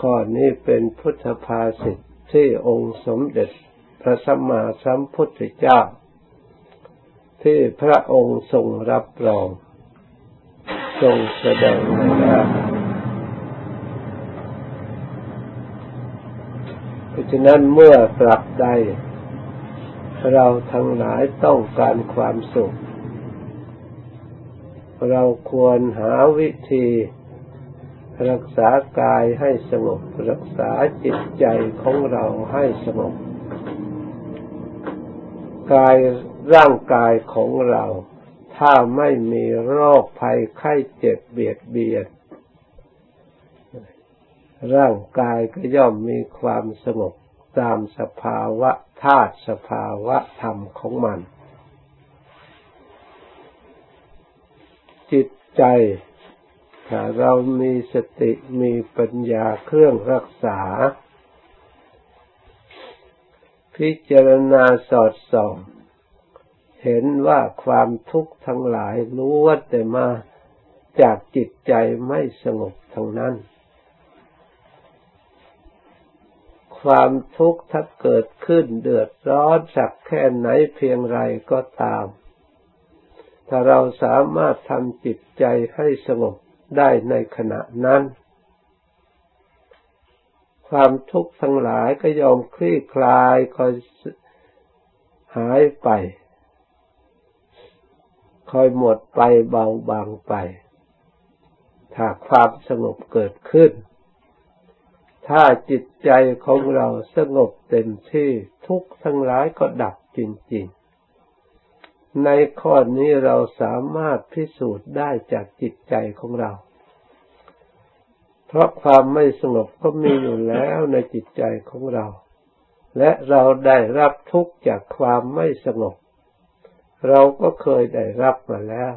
ข้อนี้เป็นพุทธภาษิตที่องค์สมเด็จพระสัมมาสัมพุทธเจ้า ที่พระองค์ทรงรับรอง ทรงแสดงแล้วเพราะฉะนั้นเมื่อตรัสใด เราทั้งหลายต้องการความสุข เราควรหาวิธี รักษากายให้สงบ รักษาจิตใจของเราให้สงบกายร่างกายของเรา ถ้าไม่มีโรคภัยไข้เจ็บเบียดเบียน ร่างกายก็ย่อมมีความสงบตามสภาวะธาตุสภาวะธรรมของมัน จิตใจ เรามีสติมีปัญญาเครื่องรักษา พิจารณาสอดส่อง เห็นว่าความทุกข์ทั้งหลายรู้ว่าแต่มาจากจิตใจไม่สงบทั้งนั้น ความทุกข์ถ้าเกิดขึ้นเดือดร้อนสักแค่ไหนเพียงไรก็ตาม ถ้าเราสามารถทำจิตใจให้สงบ ได้ในขณะนั้น ความทุกข์ทั้งหลายก็ยอมคลี่คลายคอยหายไปคอยหมดไปเบาบางไป ถ้าความสงบเกิดขึ้น ถ้าจิตใจของเราสงบเต็มที่ทุกข์ทั้งหลายก็ดับจริง ๆ ในข้อนี้เราสามารถพิสูจน์ได้จากจิตใจของเรา เพราะความไม่สงบก็มีอยู่แล้วในจิตใจของเรา และเราได้รับทุกข์จากความไม่สงบ เราก็เคยได้รับมาแล้ว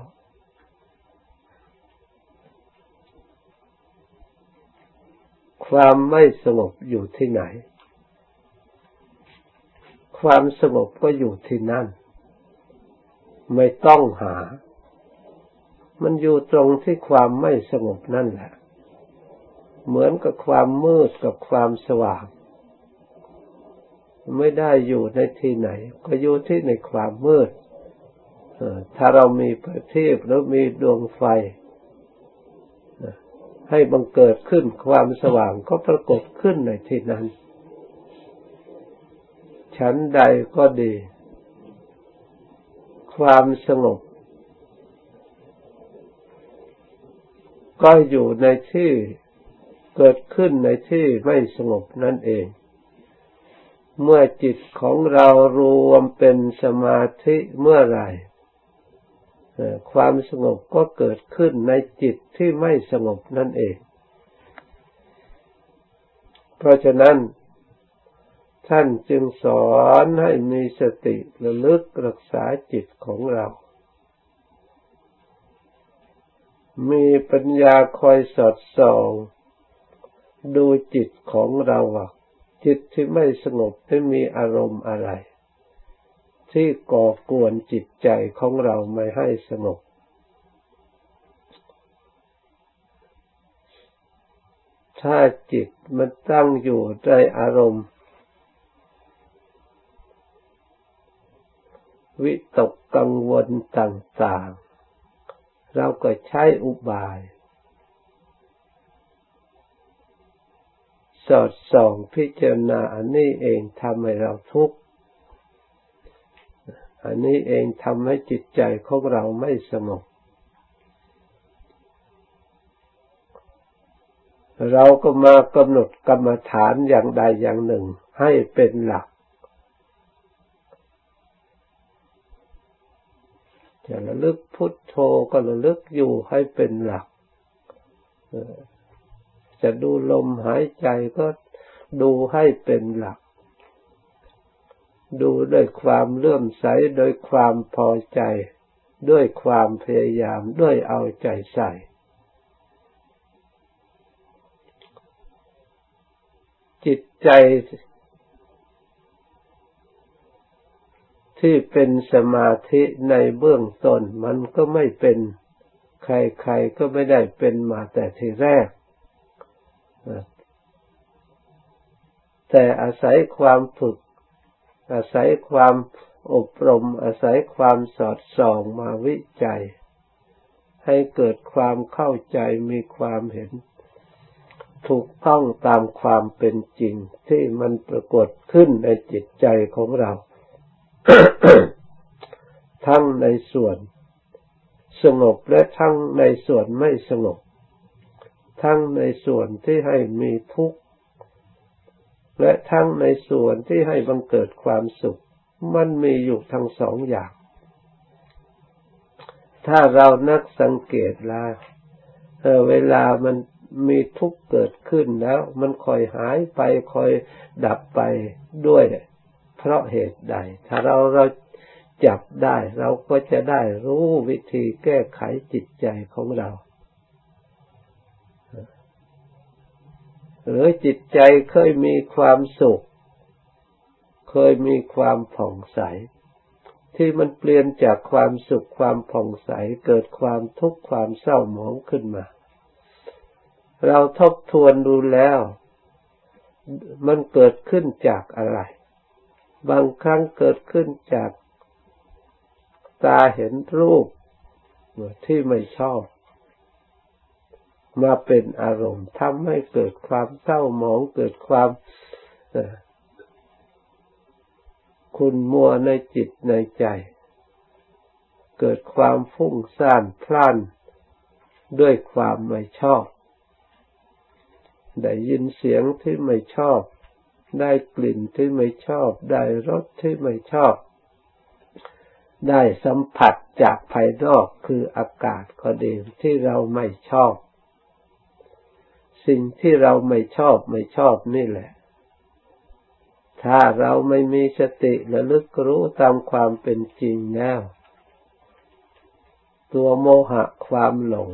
ความไม่สงบอยู่ที่ไหน ความสงบก็อยู่ที่นั่น ไม่ต้องหา มันอยู่ตรงที่ความไม่สงบนั่นแหละ เหมือนกับความมืดกับความสว่าง ไม่ได้อยู่ในที่ไหน ก็อยู่ที่ในความมืดถ้าเรามีประทีปแล้วมีดวงไฟ ให้บังเกิดขึ้นความสว่างก็ปรากฏขึ้นในที่นั้น ชั้นใดก็ดี ความสงบ ก็อยู่ในที่เกิดขึ้นในที่ไม่สงบนั่นเอง เมื่อจิตของเรารวมเป็นสมาธิเมื่อไรความสงบก็เกิดขึ้นในจิตที่ไม่สงบนั่นเอง เพราะฉะนั้น ท่านจึงสอนให้มีสติระลึกรักษาจิตของเรา มีปัญญาคอยสอดส่อง ดูจิตของเราจิตที่ไม่สงบไม่มีอารมณ์อะไร ที่ก่อกวนจิตใจของเราไม่ให้สงบถ้าจิตมันตั้งอยู่ในอารมณ์ วิตกกังวลต่างๆ เราก็ใช้อุบาย สอดส่องพิจารณาอันนี้เองทำให้เราทุกข์อันนี้เองทำให้จิตใจของเราไม่สงบเราก็มากำหนดกรรมฐานอย่างใดอย่างหนึ่งให้เป็นหลัก จะระลึกพุทโธก็ระลึกอยู่ให้เป็นหลัก จะดูลมหายใจก็ดูให้เป็นหลัก ดูด้วยความเลื่อมใสโดยความพอใจ ด้วยความพยายามด้วยเอาใจใส่จิตใจ ที่เป็นสมาธิในเบื้องต้นมันก็ไม่เป็นใครๆก็ไม่ได้เป็นมาแต่ทีแรก แต่อาศัยความฝึก อาศัยความอบรม อาศัยความสอดส่องมาวิจัย ให้เกิดความเข้าใจมีความเห็น ถูกต้องตามความเป็นจริงที่มันปรากฏขึ้นในจิตใจของเรา ทั้งในส่วนสงบและทั้งในส่วนไม่สงบ ทั้งในส่วนที่ให้มีทุกข์ และทั้งในส่วนที่ให้บังเกิดความสุข มันมีอยู่ทั้งสองอย่าง ถ้าเรานักสังเกตแล้วเวลามันมีทุกข์เกิดขึ้นแล้ว มันคอยหายไปคอยดับไปด้วย เพราะเหตุใด ถ้าเราเราจับได้ เราก็จะได้รู้วิธีแก้ไขจิตใจของเรา หรือจิตใจเคยมีความสุข เคยมีความผ่องใส ที่มันเปลี่ยนจากความสุขความผ่องใสเกิดความทุกข์ความเศร้าหมองขึ้นมา เราทบทวนดูแล้ว มันเกิดขึ้นจากอะไร บางครั้งเกิดขึ้นจากตาเห็นรูปที่ไม่ชอบ มาเป็นอารมณ์ทำให้เกิดความเศร้าหมองเกิดความคุณมัวในจิตในใจ เกิดความฟุ้งซ่านพล่านด้วยความไม่ชอบ ได้ยินเสียงที่ไม่ชอบ ได้กลิ่นที่ไม่ชอบ ได้รสที่ไม่ชอบ ได้สัมผัสจากภายนอกคืออากาศก็ดีที่เราไม่ชอบ สิ่งที่เราไม่ชอบไม่ชอบนี่แหละ ถ้าเราไม่มีสติระลึกรู้ตามความเป็นจริงแล้ว ตัวโมหะความหลง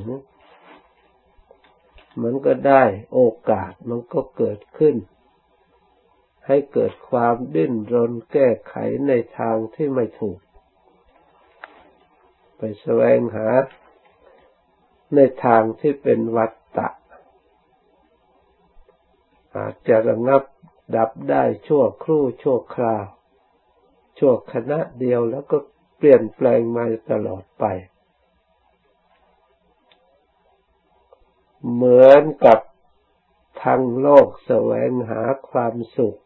มันก็ได้โอกาสมันก็เกิดขึ้น ให้เกิดความดิ้นรนแก้ไขในทางที่ไม่ถูก ไปแสวงหาในทางที่เป็นวัตตะ อาจจะระงับดับได้ชั่วครู่ชั่วคราว ชั่วขณะเดียวแล้วก็เปลี่ยนแปลงมาตลอดไป เหมือนกับทางโลกแสวงหาความสุข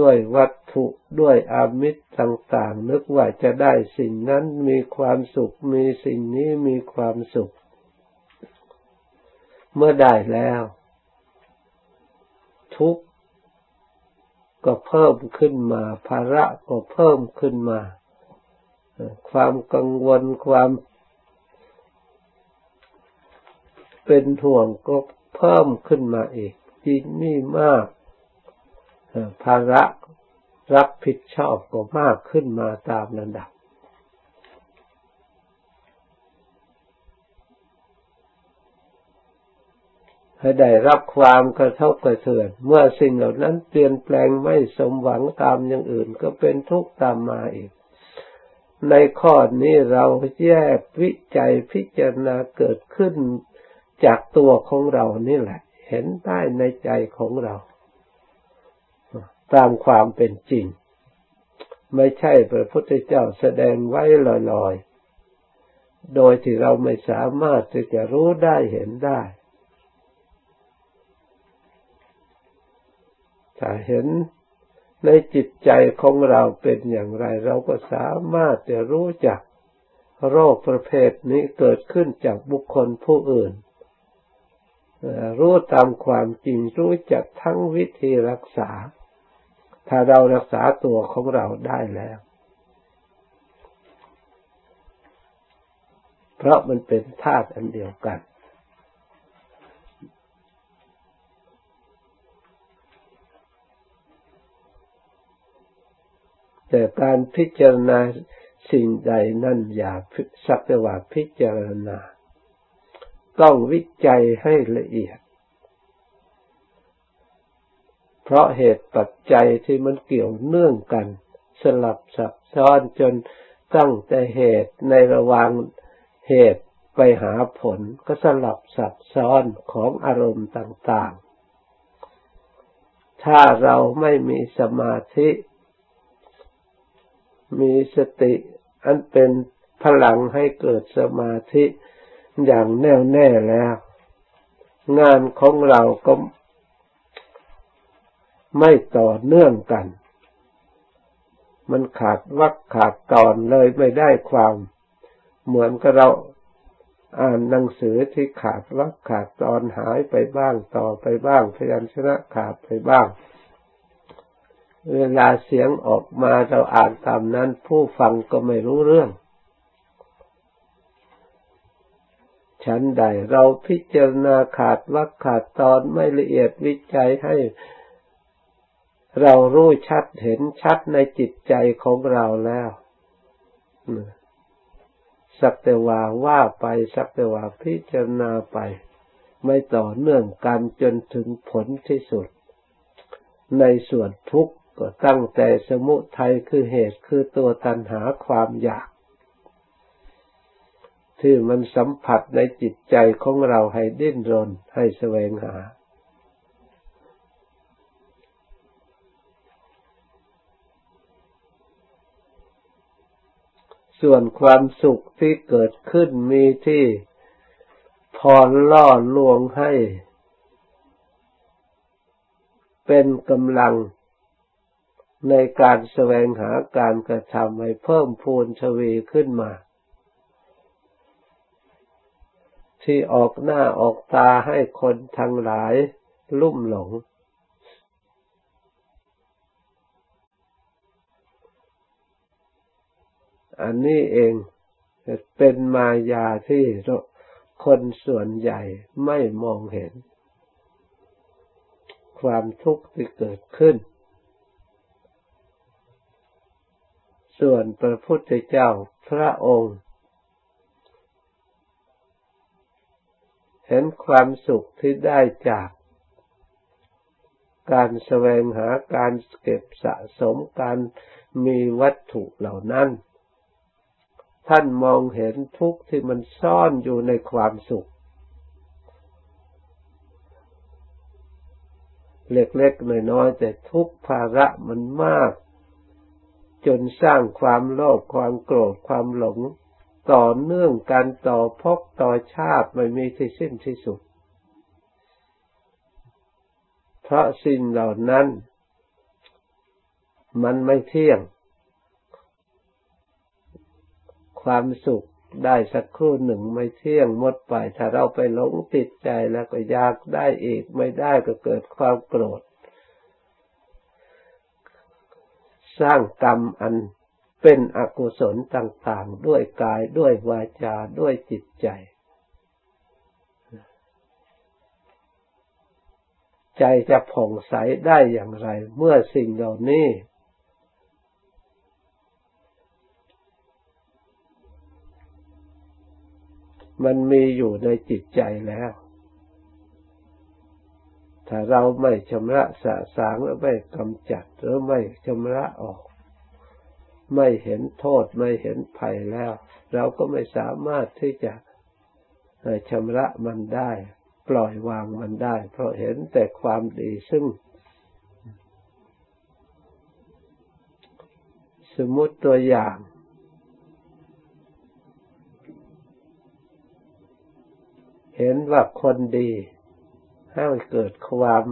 ด้วยวัตถุด้วยอามิตรต่างๆ นึกว่าจะได้สิ่งนั้นมีความสุข มีสิ่งนี้มีความสุข เมื่อได้แล้ว ทุกข์ก็เพิ่มขึ้นมา ภาระก็เพิ่มขึ้นมา ความกังวลความเป็นห่วงก็เพิ่มขึ้นมาอีก จริงนี่มาก ภาระรับผิดชอบก็มากขึ้นมาตามระดับ ให้ได้รับความกระทบกระเทือน เมื่อสิ่งเหล่านั้นเปลี่ยนแปลงไม่สมหวังตามอย่างอื่นก็เป็นทุกข์ตามมาอีก ในข้อนี้เราแยกวิจัยพิจารณาเกิดขึ้นจากตัวของเรานี่แหละ เห็นได้ในใจของเรา ตามความเป็นจริง ไม่ใช่พระพุทธเจ้าแสดงไว้ลอยๆ โดยที่เราไม่สามารถที่จะรู้ได้เห็นได้ ถ้าเห็นในจิตใจของเราเป็นอย่างไร เราก็สามารถจะรู้จักโรคประเภทนี้เกิดขึ้นจากบุคคลผู้อื่น รู้ตามความจริงรู้จักทั้งวิธีรักษา ถ้าเรารักษาตัวของเราได้แล้ว เพราะมันเป็นธาตุอันเดียวกัน แต่การพิจารณาสิ่งใดนั่นอย่าสักแต่ว่าพิจารณา ต้องวิจัยให้ละเอียด เพราะเหตุปัจจัยที่มันเกี่ยวเนื่องกัน สลับซับซ้อนจนตั้งแต่เหตุในระหว่างเหตุไปหาผลก็สลับซับซ้อนของอารมณ์ต่าง ๆ ถ้าเราไม่มีสมาธิ มีสติอันเป็นพลังให้เกิดสมาธิอย่างแน่วแน่แล้ว งานของเราก็ ไม่ต่อเนื่องกัน มันขาดวักขาดตอนเลยไม่ได้ความ เหมือนกับเราอ่านหนังสือที่ขาดวักขาดตอนหายไปบ้างต่อไปบ้างพยัญชนะขาดไปบ้าง เวลาเสียงออกมาเราอ่านตามนั้น ผู้ฟังก็ไม่รู้เรื่องฉันใดเราพิจารณาขาดวักขาดตอนไม่ละเอียดวิจัยให้ เรารู้ชัดเห็นชัดในจิตใจของเราแล้วสักแต่ว่าว่าไปสักแต่ว่าพิจารณาไป ไม่ต่อเนื่องกันจนถึงผลที่สุด ในส่วนทุกข์ก็ตั้งแต่สมุทัยคือเหตุคือตัวตัณหาความอยาก ที่มันสัมผัสในจิตใจของเราให้ดิ้นรนให้แสวงหา ส่วนความสุขที่เกิดขึ้นมีที่พรล่อลวงให้ เป็นกำลังในการแสวงหาการกระทำให้เพิ่มพูนชวีขึ้นมา ที่ออกหน้าออกตาให้คนทั้งหลายลุ่มหลง อันนี้เองเป็นมายาที่คนส่วนใหญ่ไม่มองเห็น ความทุกข์ที่เกิดขึ้น ส่วนพระพุทธเจ้าพระองค์ เห็นความสุขที่ได้จากการแสวงหาการเก็บสะสมการมีวัตถุเหล่านั้น ท่านมองเห็นทุกข์ที่มันซ่อนอยู่ในความสุข เล็กๆน้อยๆแต่ทุกภาระมันมาก จนสร้างความโลภความโกรธความหลง ต่อเนื่องกันต่อพบต่อชาติไม่มีที่สิ้นที่สุด เพราะสิ่งเหล่านั้น มันไม่เที่ยง ความสุขได้สักครู่หนึ่งไม่เที่ยงหมดไป ถ้าเราไปหลงติดใจแล้วก็อยากได้อีกไม่ได้ก็เกิดความโกรธ สร้างกรรมอันเป็นอกุศลต่างๆ ด้วยกายด้วยวาจาด้วยจิตใจ ใจจะผ่องใสได้อย่างไร เมื่อสิ่งเหล่านี้ มันมีอยู่ในจิตใจแล้ว ถ้าเราไม่ชำระสะสางและไม่กำจัดหรือไม่ชำระออก ไม่เห็นโทษไม่เห็นภัยแล้ว เราก็ไม่สามารถที่จะชำระมันได้ ปล่อยวางมันได้ เพราะเห็นแต่ความดีซึ่ง สมมติตัวอย่าง ห็นว่าคนดีให้เกิดความ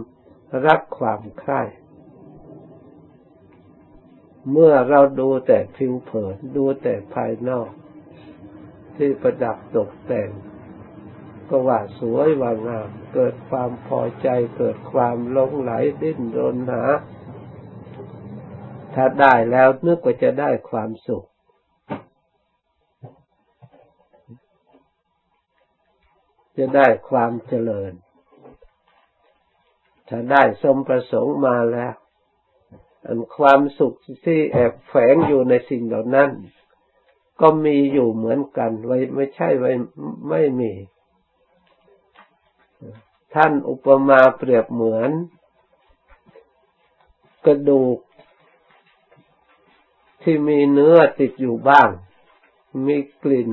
รักความใคร่เมื่อเราดูแต่ผิวเผินดูแต่ภายนอก ที่ประดับตกแต่ง ก็ว่าสวยว่างาม เกิดความพอใจ เกิดความหลงไหลดิ้นรนหา ถ้าได้แล้วนึกว่าจะได้ความสุข จะได้ความเจริญ ถ้าได้สมประสงค์มาแล้ว อันความสุขที่แอบแฝงอยู่ในสิ่งเหล่านั้น ก็มีอยู่เหมือนกันไว้ไม่ใช่ไว้ไม่มี ท่านอุปมาเปรียบเหมือน กระดูก ที่มีเนื้อติดอยู่บ้าง มีกลิ่น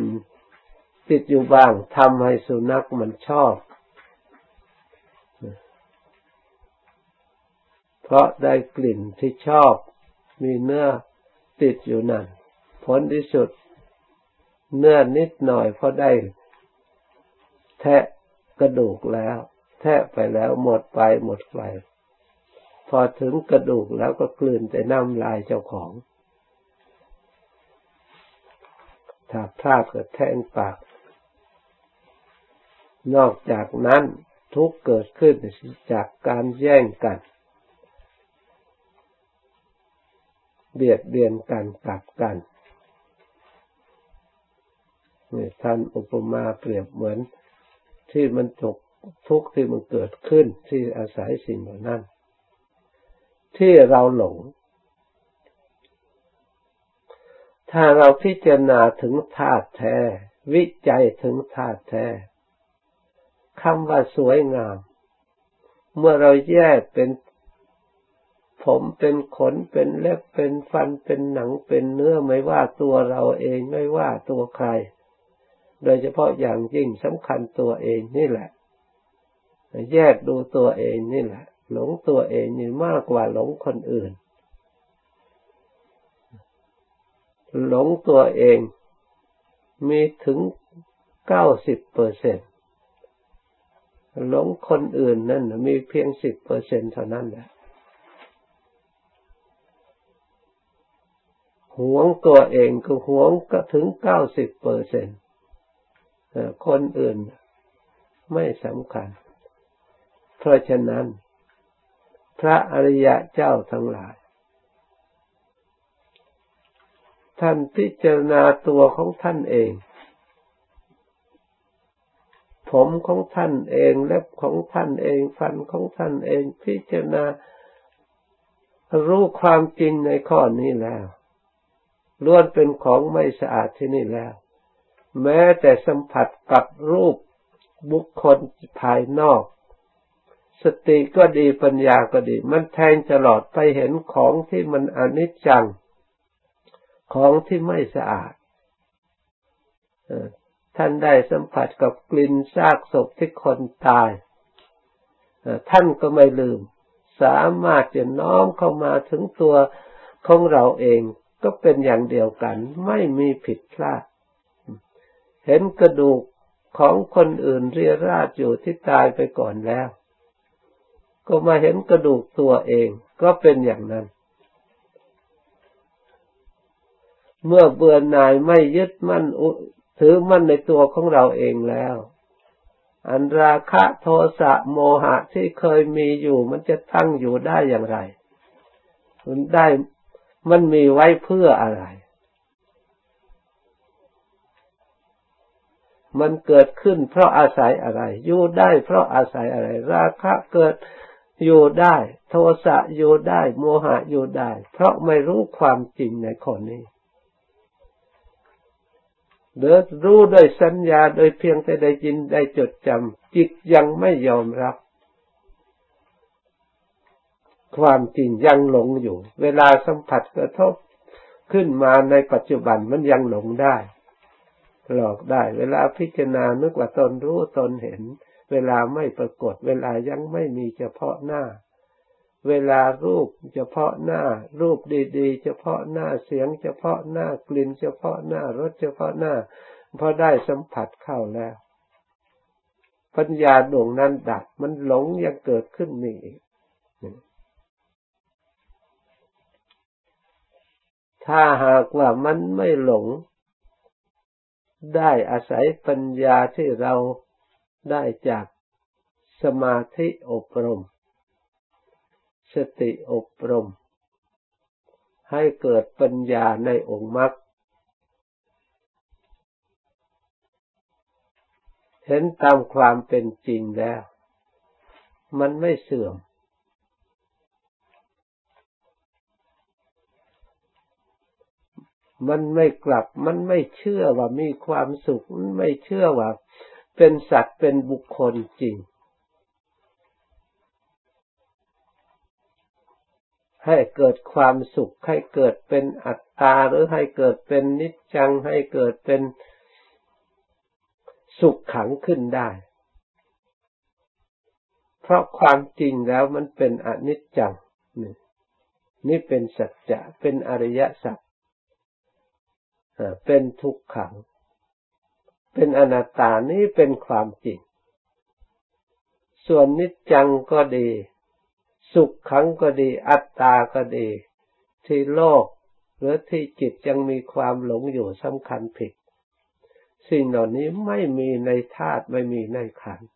ติดอยู่บ้างทำให้สุนัขมันชอบ เพราะได้กลิ่นที่ชอบ มีเนื้อติดอยู่นั่น ผลที่สุด เนื้อนิดหน่อยพอได้แทะกระดูกแล้ว แทะไปแล้วหมดไปหมดไป พอถึงกระดูกแล้วก็กลืนแต่น้ำลายเจ้าของถ้าพลาดก็แทงปาก นอกจากนั้นทุกเกิดขึ้นจากการแย่งกัน เบียดเบียนกันกัดกันนี่ท่านอุปมาเปรียบเหมือนที่มันตกทุกข์ที่มันเกิดขึ้นที่อาศัยสิ่งเหล่านั้น ที่เราหลง ถ้าเราพิจารณาถึงธาตุแท้ วิจัยถึงธาตุแท้ คำว่าสวยงาม เมื่อเราแยกเป็นผมเป็นขนเป็นเล็บเป็นฟันเป็นหนังเป็นเนื้อไม่ว่าตัวเราเองไม่ว่าตัวใคร โดยเฉพาะอย่างยิ่งสำคัญตัวเองนี่แหละ แยกดูตัวเองนี่แหละ หลงตัวเองนี่มากกว่าหลงคนอื่น หลงตัวเองมีถึงเก้าสิบเปอร์เซ็นต หลงคนอื่นนั่นมีเพียงสิบเปอร์เซ็นเท่านั้นแหละหวงตัวเองก็หวงก็ถึงเก้าสิบเปอร์เซ็นคนอื่นไม่สำคัญ เพราะฉะนั้น พระอริยะเจ้าทั้งหลาย ท่านพิจารณาตัวของท่านเอง ผมของท่านเองเล็บของท่านเอง ฟันของท่านเองพิจารณารู้ความจริงในข้อนี้แล้วล้วนเป็นของไม่สะอาดที่นี่แล้ว แม้แต่สัมผัสกับรูปบุคคลภายนอก สติก็ดีปัญญาก็ดี มันแทงตลอดไปเห็นของที่มันอนิจจัง ของที่ไม่สะอาด ท่านได้สัมผัสกับกลิ่นซากศพที่คนตาย ท่านก็ไม่ลืม สามารถจะน้อมเข้ามาถึงตัวของเราเองก็เป็นอย่างเดียวกัน ไม่มีผิดพลาด เห็นกระดูกของคนอื่นเรียราดอยู่ที่ตายไปก่อนแล้ว ก็มาเห็นกระดูกตัวเองก็เป็นอย่างนั้น เมื่อเบื่อหน่ายไม่ยึดมั่น ถือมั่นในตัวของเราเองแล้ว อันราคะโทสะโมหะที่เคยมีอยู่ มันจะตั้งอยู่ได้อย่างไร มันได้มันมีไว้เพื่ออะไร มันเกิดขึ้นเพราะอาศัยอะไร อยู่ได้เพราะอาศัยอะไร ราคะเกิดอยู่ได้ โทสะอยู่ได้ โมหะอยู่ได้ เพราะไม่รู้ความจริงในข้อนี้ เดินรู้โดยสัญญาโดยเพียงแต่ได้ยินได้จดจำจิตยังไม่ยอมรับ ความจริงยังหลงอยู่ เวลาสัมผัสกระทบขึ้นมาในปัจจุบันมันยังหลงได้ หลอกได้ เวลาพิจารณานึกว่าตนรู้ตนเห็น เวลาไม่ปรากฏ เวลายังไม่มีเฉพาะหน้า เวลารูปเฉพาะหน้า รูปดีๆ เฉพาะหน้าเสียง เฉพาะหน้ากลิ่น เฉพาะหน้ารสเฉพาะหน้าพอได้สัมผัสเข้าแล้ว ปัญญาดวงนั้นดับมันหลงยังเกิดขึ้นมีอีกถ้าหากว่ามันไม่หลง ได้อาศัยปัญญาที่เราได้จากสมาธิอบรม สติอบรม ให้เกิดปัญญาในองค์มรรคเห็นตามความเป็นจริงแล้ว มันไม่เสื่อม มันไม่กลับ มันไม่เชื่อว่ามีความสุข มันไม่เชื่อว่าเป็นสัตว์เป็นบุคคลจริง ให้เกิดความสุข ให้เกิดเป็นอัตตาหรือให้เกิดเป็นนิจจัง ให้เกิดเป็นสุขขังขึ้นได้ เพราะความจริงแล้วมันเป็นอนิจจัง นี่เป็นสัจจะ เป็นอริยสัจเป็นทุกขัง เป็นอนัตตานี่เป็นความจริง ส่วนนิจจังก็ดี สุขขังก็ดี อัตตาก็ดี ที่โลก หรือที่จิตยังมีความหลงอยู่สำคัญผิด สิ่งเหล่านี้ไม่มีในธาตุไม่มีในขันธ์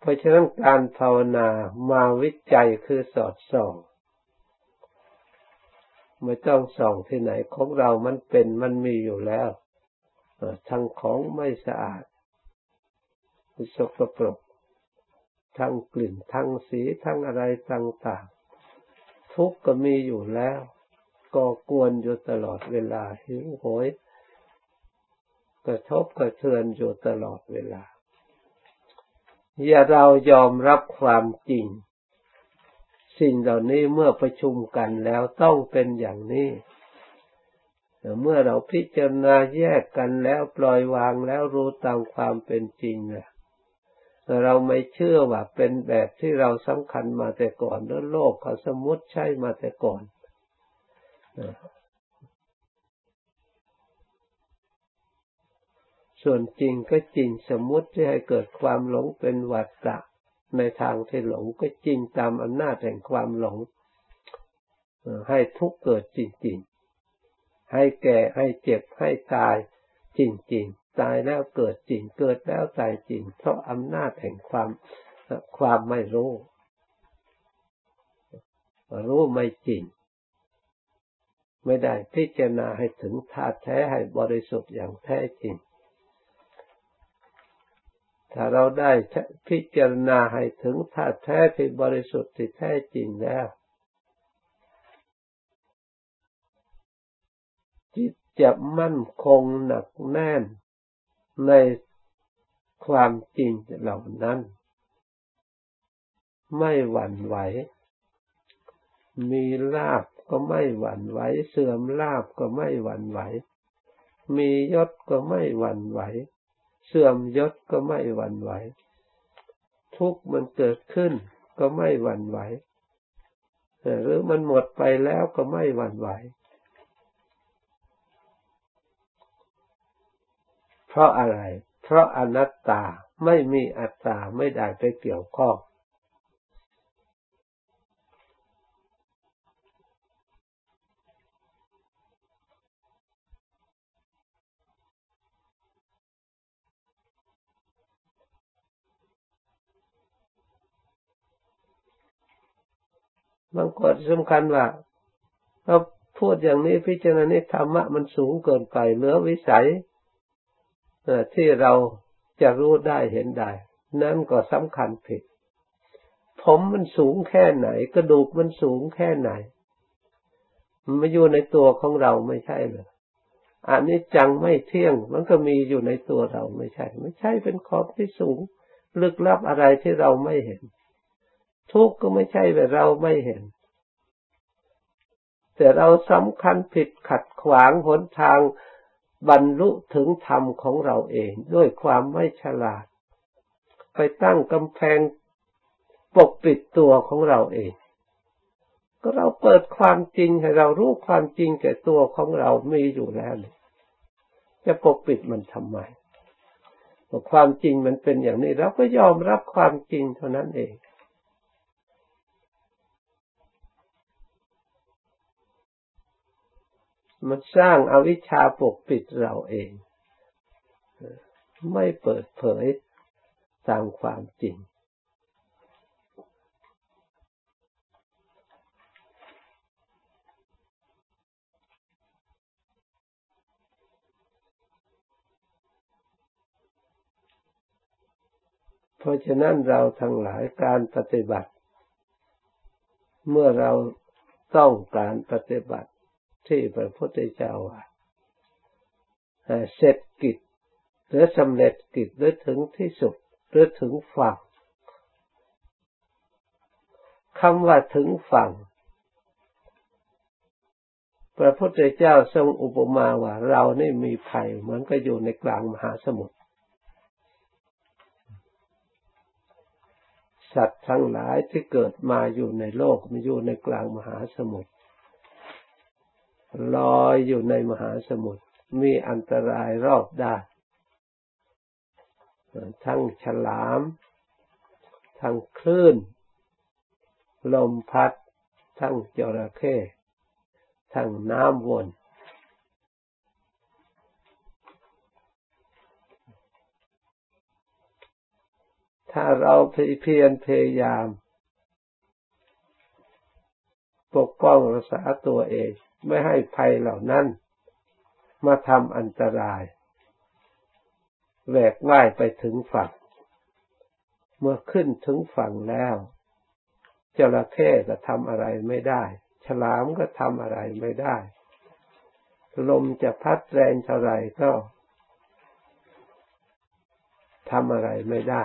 เพราะฉะนั้นการภาวนามาวิจัยคือสอดส่องไม่ต้องส่องที่ไหนของเรามันเป็นมันมีอยู่แล้ว ทั้งของไม่สะอาดสกปรกทั้งกลิ่นทั้งสีทั้งอะไรต่างๆ ทุกข์ก็มีอยู่แล้ว ก็กวนอยู่ตลอดเวลาหิวโหยกระทบกระเทือนอยู่ตลอดเวลา อย่าเรายอมรับความจริง สิ่งเหล่านี้เมื่อประชุมกันแล้วต้องเป็นอย่างนี้ เมื่อเราพิจารณาแยกกันแล้วปล่อยวางแล้วรู้ตามความเป็นจริงนะเราไม่เชื่อว่าเป็นแบบที่เราสำคัญมาแต่ก่อนแล้วโลกเขาสมมติใช่มาแต่ก่อนส่วนจริงก็จริงสมมติที่ให้เกิดความหลงเป็นวัฏฏะในทางที่หลงก็จริงตามอำนาจแห่งความหลงให้ทุกข์เกิดจริง ให้แก่ให้เจ็บให้ตายจริงๆ ตายแล้วเกิดจริงเกิดแล้วตายจริง เพราะอำนาจแห่งความความไม่รู้ รู้ไม่จริง ไม่ได้พิจารณาให้ถึงธาตุแท้ให้บริสุทธิ์อย่างแท้จริง ถ้าเราได้พิจารณาให้ถึงธาตุแท้ที่บริสุทธิ์ที่แท้จริงแล้ว จิตจะมั่นคงหนักแน่นในความจริงเหล่านั้น ไม่หวั่นไหว มีลาบก็ไม่หวั่นไหว เสื่อมลาบก็ไม่หวั่นไหว มียศก็ไม่หวั่นไหว เสื่อมยศก็ไม่หวั่นไหว ทุกข์มันเกิดขึ้นก็ไม่หวั่นไหว หรือมันหมดไปแล้วก็ไม่หวั่นไหว เพราะอะไร เพราะอนัตตาไม่มีอัตตาไม่ได้ไปเกี่ยวข้องบางคนสำคัญว่าเราพูดอย่างนี้พิจารณาธรรมะมันสูงเกินไปเหลือวิสัย ที่เราจะรู้ได้เห็นได้ นั่นก็สำคัญผิด ผมมันสูงแค่ไหน กระดูกมันสูงแค่ไหน มันไม่อยู่ในตัวของเราไม่ใช่เลยอันนี้จังไม่เที่ยง มันก็มีอยู่ในตัวเราไม่ใช่ ไม่ใช่เป็นของที่สูง ลึกลับอะไรที่เราไม่เห็น ทุกข์ก็ไม่ใช่ว่เราไม่เห็น แต่เราสำคัญผิดขัดขวางหนทาง บรรลุถึงธรรมของเราเองด้วยความไม่ฉลาด ไปตั้งกำแพงปกปิดตัวของเราเอง ก็เราเปิดความจริงให้เรารู้ความจริงแก่ตัวของเรามีอยู่แล้วจะปกปิดมันทำไมความจริงมันเป็นอย่างนี้เราก็ยอมรับความจริงเท่านั้นเอง มันสร้างอาวิชชาปกปิดเราเอง ไม่เปิดเผยตามความจริง เพราะฉะนั้นเราทั้งหลายการปฏิบัติ เมื่อเราต้องการปฏิบัติ ที่พระพุทธเจ้าเสร็จกิจหรือสำเร็จกิจหรือถึงที่สุดหรือถึงฝั่งคำว่าถึงฝั่ง พระพุทธเจ้าทรงอุปมาว่า เรานี่มีภัยเหมือนก็อยู่ในกลางมหาสมุทรสัตว์ทั้งหลายที่เกิดมาอยู่ในโลกมาอยู่ในกลางมหาสมุทร ลอยอยู่ในมหาสมุทรมีอันตรายรอบด้านทั้งฉลาม ทั้งคลื่น ลมพัด ทั้งจระเข้ทั้งน้ำวน ถ้าเราเพียรพยายาม ปกป้องรักษาตัวเอง ไม่ให้ภัยเหล่านั้น มาทำอันตรายแหวกว่ายไปถึงฝั่ง เมื่อขึ้นถึงฝั่งแล้วจระเข้ก็ทำอะไรไม่ได้ ฉลามก็ทำอะไรไม่ได้ ลมจะพัดแรงเท่าไรก็ทำอะไรไม่ได้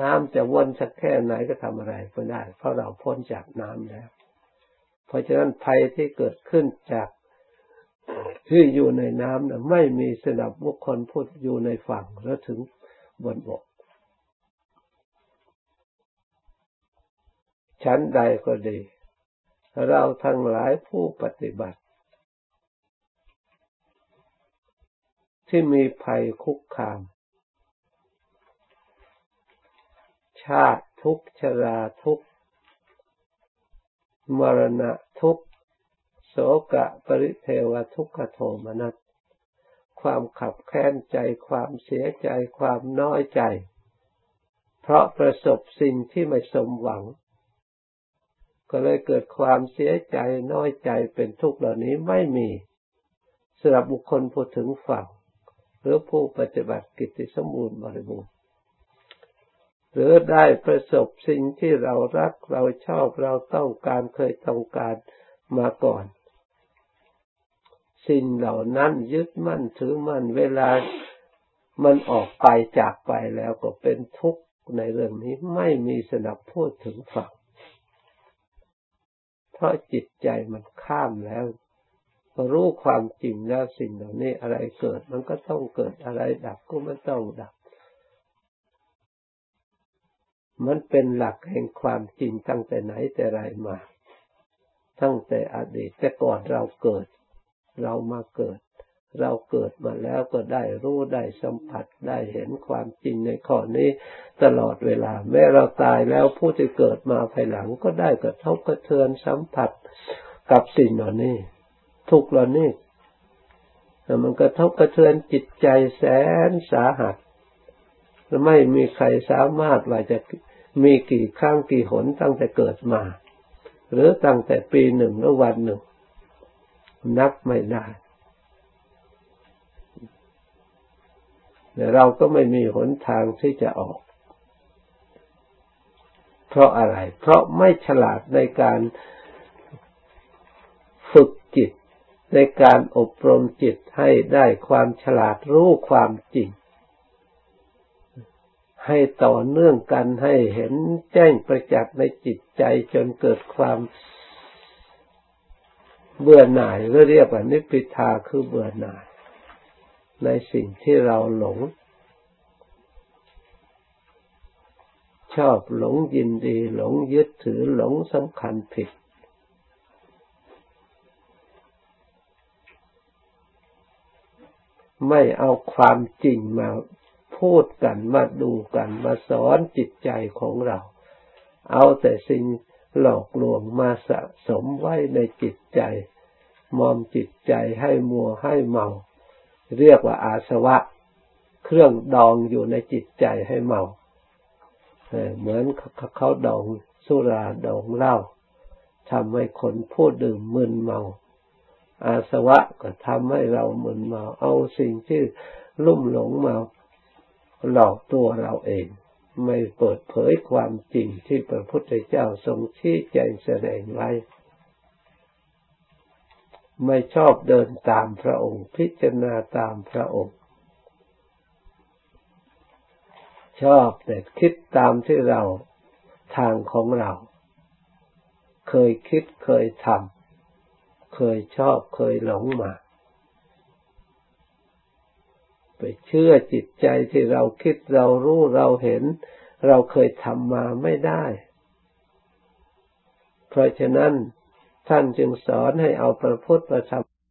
น้ำจะวนสักแค่ไหนก็ทำอะไรไม่ได้ เพราะเราพ้นจากน้ำแล้ว เพราะฉะนั้นภัยที่เกิดขึ้นจากที่อยู่ในน้ำนะไม่มีสนับบุคคลพูดอยู่ในฝั่งแล้วถึงบนบก ชั้นใดก็ดี เราทั้งหลายผู้ปฏิบัติ ที่มีภัยคุกคาม ชาติทุกชราทุกมรณะทุกโสกะปริเทวทุกขโทมนัสความขับแค้นใจความเสียใจความน้อยใจ เพราะประสบสิ่งที่ไม่สมหวัง ก็เลยเกิดความเสียใจน้อยใจเป็นทุกข์เหล่านี้ไม่มีสำหรับบุคคลผู้ถึงฝั่ง หรือผู้ปฏิบัติกิจสมบูรณ์บริบูรณ์ หรือได้ประสบสิ่งที่เรารักเราชอบเราต้องการเคยต้องการมาก่อน สิ่งเหล่านั้นยึดมั่นถือมั่นเวลามันออกไปจากไปแล้วก็เป็นทุกข์ในเรื่องนี้ไม่มีสนับพูดถึงฝั่งเพราะจิตใจมันข้ามแล้วรู้ความจริงแล้วสิ่งเหล่านี้อะไรเกิด มันก็ต้องเกิดอะไรดับก็มันต้องดับ มันเป็นหลักแห่งความจริงตั้งแต่ไหนแต่ไรมา ตั้งแต่อดีตแต่ก่อนเราเกิด เรามาเกิด เราเกิดมาแล้วก็ได้รู้ได้สัมผัสได้เห็นความจริงในข้อนี้ตลอดเวลา แม้เราตายแล้วผู้ที่เกิดมาภายหลังก็ได้กระทบกระเทือนสัมผัสกับสิ่งเหล่านี้ ทุกเหล่านี้มันกระทบกระเทือนจิตใจแสนสาหัสไม่มีใครสามารถว่าจะ มีกี่ครั้งกี่หนตั้งแต่เกิดมา หรือตั้งแต่ปีหนึ่งหรือวันหนึ่ง นับไม่ได้แต่เราก็ไม่มีหนทางที่จะออก เพราะอะไร เพราะไม่ฉลาดในการฝึกจิตในการอบรมจิตให้ได้ความฉลาดรู้ความจริง ให้ต่อเนื่องกันให้เห็นแจ้งประจักษ์ในจิตใจจนเกิดความเบื่อหน่ายก็เรียกว่านิพพิทาคือเบื่อหน่าย ในสิ่งที่เราหลง ชอบหลงยินดี หลงยึดถือหลงสำคัญผิด ไม่เอาความจริงมา พูดกันมาดูกันมาสอนจิตใจของเรา เอาแต่สิ่งหลอกลวงมาสะสมไว้ในจิตใจ มอมจิตใจให้มัวให้เมา เรียกว่าอาสวะ เครื่องดองอยู่ในจิตใจให้เมาเหมือนเขาดองสุราดองเหล้าทำให้คนพูดดื่มมึนเมา อาสวะก็ทำให้เรามึนเมา เอาสิ่งที่ลุ่มหลงมา หลอกตัวเราเอง ไม่เปิดเผยความจริงที่พระพุทธเจ้าทรงชี้แจงแสดงไว้ ไม่ชอบเดินตามพระองค์ พิจารณาตามพระองค์ ชอบแต่คิดตามที่เราทางของเรา เคยคิดเคยทำเคยชอบเคยหลงมา ไปเชื่อจิตใจที่เราคิดเรารู้เราเห็น เราเคยทำมาไม่ได้ เพราะฉะนั้นท่านจึงสอนให้เอาพระพุทธธรรม